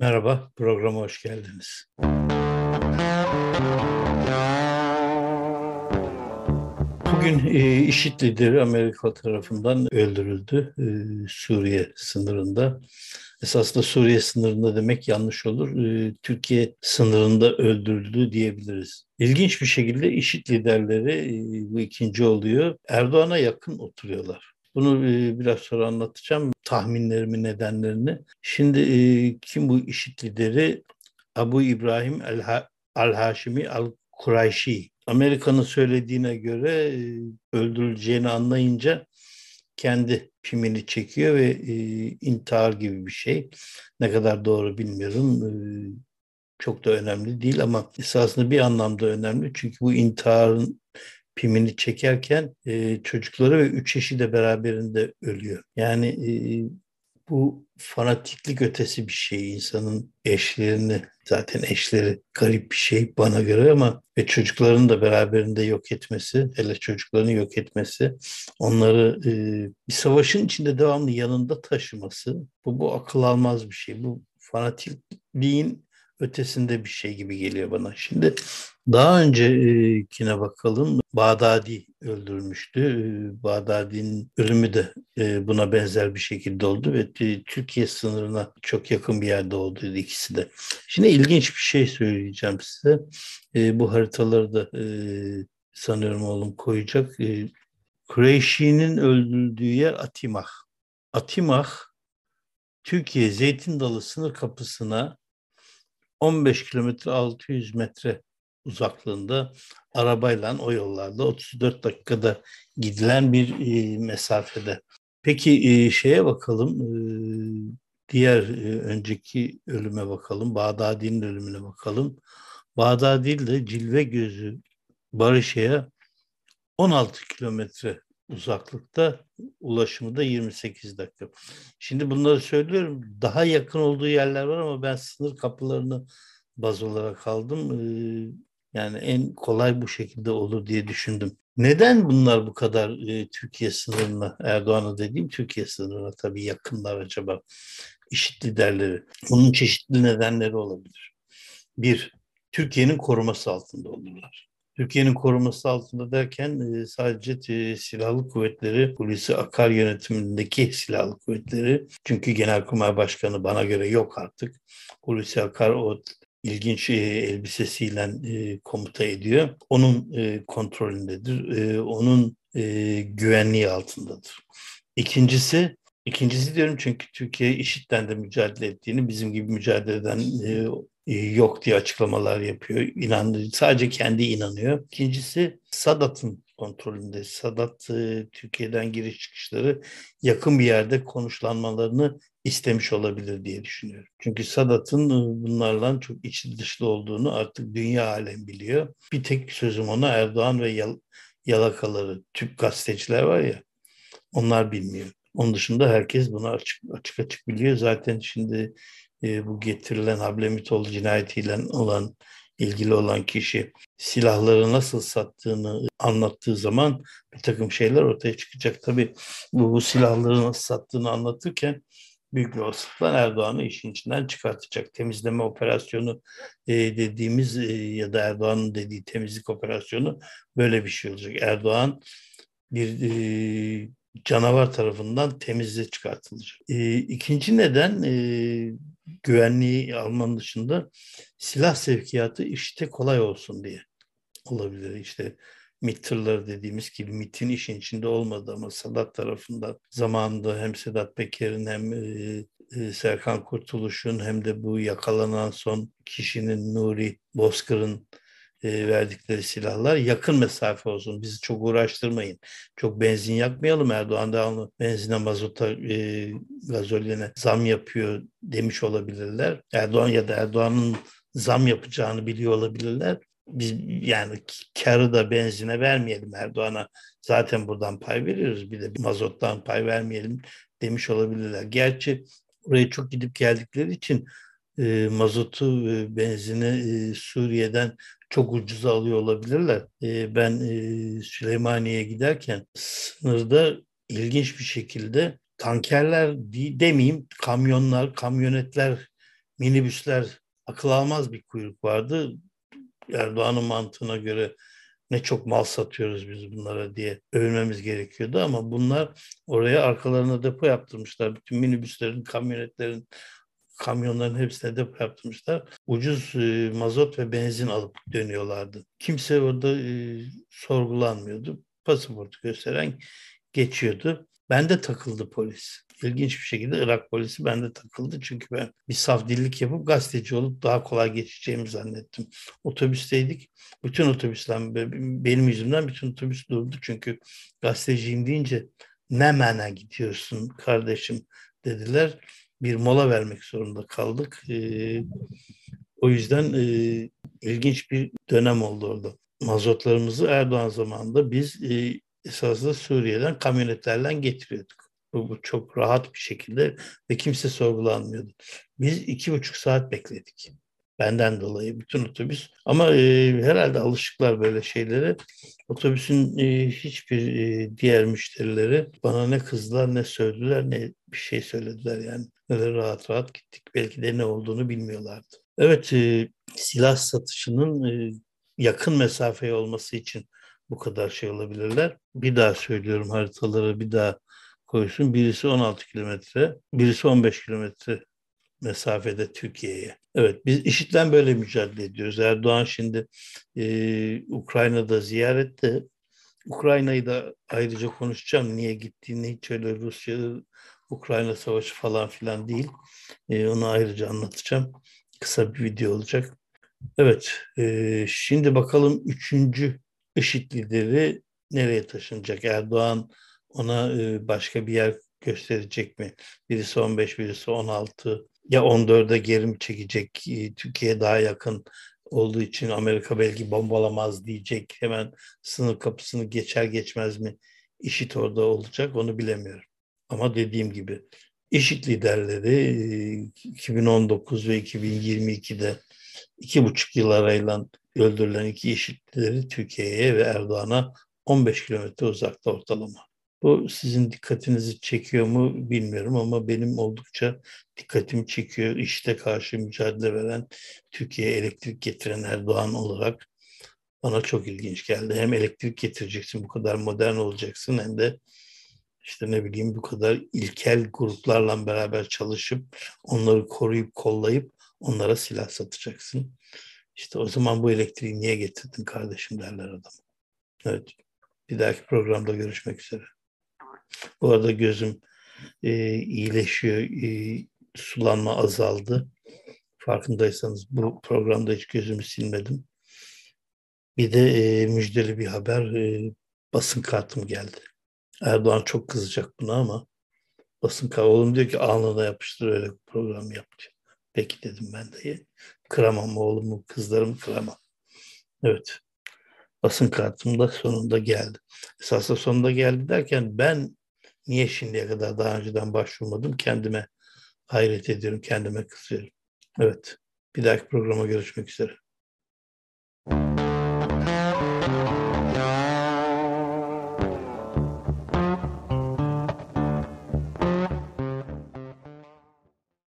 Merhaba, programa hoş geldiniz. Bugün e, IŞİD lideri Amerika tarafından öldürüldü e, Suriye sınırında. Esasında Suriye sınırında demek yanlış olur. E, Türkiye sınırında öldürüldü diyebiliriz. İlginç bir şekilde IŞİD liderleri e, bu ikinci oluyor. Erdoğan'a yakın oturuyorlar. Bunu e, biraz sonra anlatacağım. Tahminlerimi, nedenlerini. Şimdi e, kim bu IŞİD lideri? Abu İbrahim el-Haşimi el-Kurayşi. Amerika'nın söylediğine göre e, öldürüleceğini anlayınca kendi pimini çekiyor ve e, intihar gibi bir şey. Ne kadar doğru bilmiyorum. E, çok da önemli değil ama esasında bir anlamda önemli. Çünkü bu intiharın pimini çekerken e, çocukları ve üç eşi de beraberinde ölüyor. Yani e, bu fanatiklik ötesi bir şey insanın eşlerini zaten eşleri garip bir şey bana göre ama ve çocukların da beraberinde yok etmesi hele çocuklarını yok etmesi onları e, bir savaşın içinde devamlı yanında taşıması bu, bu akıl almaz bir şey bu fanatikliğin ötesinde bir şey gibi geliyor bana. Şimdi daha öncekine bakalım. Bağdadi öldürülmüştü. Bağdadi'nin ölümü de e, buna benzer bir şekilde oldu ve Türkiye sınırına çok yakın bir yerde oldu ikisi de. Şimdi ilginç bir şey söyleyeceğim size. E, bu haritaları da e, sanıyorum oğlum koyacak. Kureyşi'nin öldürüldüğü yer Atimah. Atimah Türkiye Zeytin Dalı sınır kapısına 15 kilometre 600 metre uzaklığında arabayla o yollarda 34 dakikada gidilen bir e, mesafede. Peki e, şeye bakalım, e, diğer e, önceki ölüme bakalım, Bağdadi'nin ölümüne bakalım. Bağdadi de Cilve Gözü Barışa'ya 16 kilometre uzaklıkta ulaşımı da 28 dakika. Şimdi bunları söylüyorum. Daha yakın olduğu yerler var ama ben sınır kapılarını baz olarak aldım. Ee, yani en kolay bu şekilde olur diye düşündüm. Neden bunlar bu kadar e, Türkiye sınırına, Erdoğan'a dediğim Türkiye sınırına tabii yakınlar acaba? İşit liderleri. Bunun çeşitli nedenleri olabilir. Bir, Türkiye'nin koruması altında olurlar. Türkiye'nin koruması altında derken e, sadece e, silahlı kuvvetleri, polisi akar yönetimindeki silahlı kuvvetleri. Çünkü Genelkurmay Başkanı bana göre yok artık. Polisi akar o ilginç elbisesiyle komuta ediyor. Onun kontrolündedir. Onun güvenliği altındadır. İkincisi İkincisi diyorum çünkü Türkiye IŞİD'den de mücadele ettiğini, bizim gibi mücadeleden e, yok diye açıklamalar yapıyor. İnandı, sadece kendi inanıyor. İkincisi Sadat'ın kontrolünde. Sadat e, Türkiye'den giriş çıkışları yakın bir yerde konuşlanmalarını istemiş olabilir diye düşünüyorum. Çünkü Sadat'ın e, bunlarla çok içli dışlı olduğunu artık dünya alem biliyor. Bir tek sözüm ona Erdoğan ve yal, yalakaları, Türk gazeteciler var ya onlar bilmiyor. Onun dışında herkes bunu açık açık açık biliyor. Zaten şimdi e, bu getirilen Hablemitoğlu cinayetiyle olan ilgili olan kişi silahları nasıl sattığını anlattığı zaman bir takım şeyler ortaya çıkacak. Tabii bu, bu silahları nasıl sattığını anlatırken büyük bir olasılıkla Erdoğan'ı işin içinden çıkartacak. Temizleme operasyonu e, dediğimiz e, ya da Erdoğan'ın dediği temizlik operasyonu böyle bir şey olacak. Erdoğan bir e, canavar tarafından temizle çıkartılacak. E, ikinci neden e, güvenliği almanın dışında silah sevkiyatı işte kolay olsun diye olabilir. İşte MİT tırları dediğimiz gibi MİT'in işin içinde olmadı ama Sadat tarafından zamanında hem Sedat Peker'in hem e, e, Serkan Kurtuluş'un hem de bu yakalanan son kişinin Nuri Bozkır'ın e, verdikleri silahlar yakın mesafe olsun. Bizi çok uğraştırmayın. Çok benzin yakmayalım. Erdoğan da benzine, mazota, e, gazoline zam yapıyor demiş olabilirler. Erdoğan ya da Erdoğan'ın zam yapacağını biliyor olabilirler. Biz yani karı da benzine vermeyelim Erdoğan'a. Zaten buradan pay veriyoruz. Bir de mazottan pay vermeyelim demiş olabilirler. Gerçi oraya çok gidip geldikleri için e, mazotu ve benzini e, Suriye'den çok ucuza alıyor olabilirler. E, ben e, Süleymaniye'ye giderken sınırda ilginç bir şekilde tankerler demeyeyim kamyonlar, kamyonetler minibüsler akıl almaz bir kuyruk vardı. Erdoğan'ın mantığına göre ne çok mal satıyoruz biz bunlara diye övünmemiz gerekiyordu ama bunlar oraya arkalarına depo yaptırmışlar. Bütün minibüslerin, kamyonetlerin, kamyonların hepsine depo yaptırmışlar. Ucuz e, mazot ve benzin alıp dönüyorlardı. Kimse orada e, sorgulanmıyordu. Pasaportu gösteren geçiyordu. Bende takıldı polis. İlginç bir şekilde Irak polisi bende takıldı. Çünkü ben bir saf dillik yapıp gazeteci olup daha kolay geçeceğimi zannettim. Otobüsteydik. Bütün otobüsler benim yüzümden bütün otobüs durdu. Çünkü gazeteciyim deyince ne mene gidiyorsun kardeşim dediler. Bir mola vermek zorunda kaldık. Ee, o yüzden e, ilginç bir dönem oldu orada. Mazotlarımızı Erdoğan zamanında biz e, esasında Suriye'den kamyonetlerle getiriyorduk. Bu, bu çok rahat bir şekilde ve kimse sorgulanmıyordu. Biz iki buçuk saat bekledik. Benden dolayı bütün otobüs. Ama e, herhalde alışıklar böyle şeylere. Otobüsün e, hiçbir e, diğer müşterileri bana ne kızdılar ne söylediler ne bir şey söylediler yani. Böyle rahat rahat gittik. Belki de ne olduğunu bilmiyorlardı. Evet e, silah satışının e, yakın mesafeye olması için bu kadar şey olabilirler. Bir daha söylüyorum haritaları bir daha koysun. Birisi 16 kilometre, birisi 15 kilometre mesafede Türkiye'ye. Evet biz IŞİD'den böyle mücadele ediyoruz. Erdoğan şimdi e, Ukrayna'da ziyarette. Ukrayna'yı da ayrıca konuşacağım. Niye gittiğini hiç öyle Rusya, Ukrayna savaşı falan filan değil. E, onu ayrıca anlatacağım. Kısa bir video olacak. Evet, e, şimdi bakalım üçüncü IŞİD lideri nereye taşınacak? Erdoğan ona e, başka bir yer gösterecek mi? Birisi 15, birisi 16 ya 14'e geri mi çekecek? E, Türkiye daha yakın olduğu için Amerika belki bombalamaz diyecek. Hemen sınır kapısını geçer geçmez mi IŞİD orada olacak onu bilemiyorum. Ama dediğim gibi IŞİD liderleri 2019 ve 2022'de iki buçuk yıl arayla öldürülen iki IŞİD'lileri Türkiye'ye ve Erdoğan'a 15 kilometre uzakta ortalama. Bu sizin dikkatinizi çekiyor mu bilmiyorum ama benim oldukça dikkatimi çekiyor. İşte karşı mücadele veren Türkiye'ye elektrik getiren Erdoğan olarak bana çok ilginç geldi. Hem elektrik getireceksin, bu kadar modern olacaksın hem de işte ne bileyim bu kadar ilkel gruplarla beraber çalışıp onları koruyup kollayıp onlara silah satacaksın. İşte o zaman bu elektriği niye getirdin kardeşim derler adam. Evet. Bir dahaki programda görüşmek üzere. Bu arada gözüm e, iyileşiyor. E, sulanma azaldı. Farkındaysanız bu programda hiç gözümü silmedim. Bir de e, müjdeli bir haber. E, basın kartım geldi. Erdoğan çok kızacak buna ama basın kartı. Oğlum diyor ki alnına yapıştır öyle program yap Peki dedim ben de. Kıramam oğlumu, kızlarımı kıramam. Evet. Basın kartım da sonunda geldi. Esasında sonunda geldi derken ben niye şimdiye kadar daha önceden başvurmadım kendime hayret ediyorum, kendime kızıyorum. Evet. Bir dahaki programa görüşmek üzere.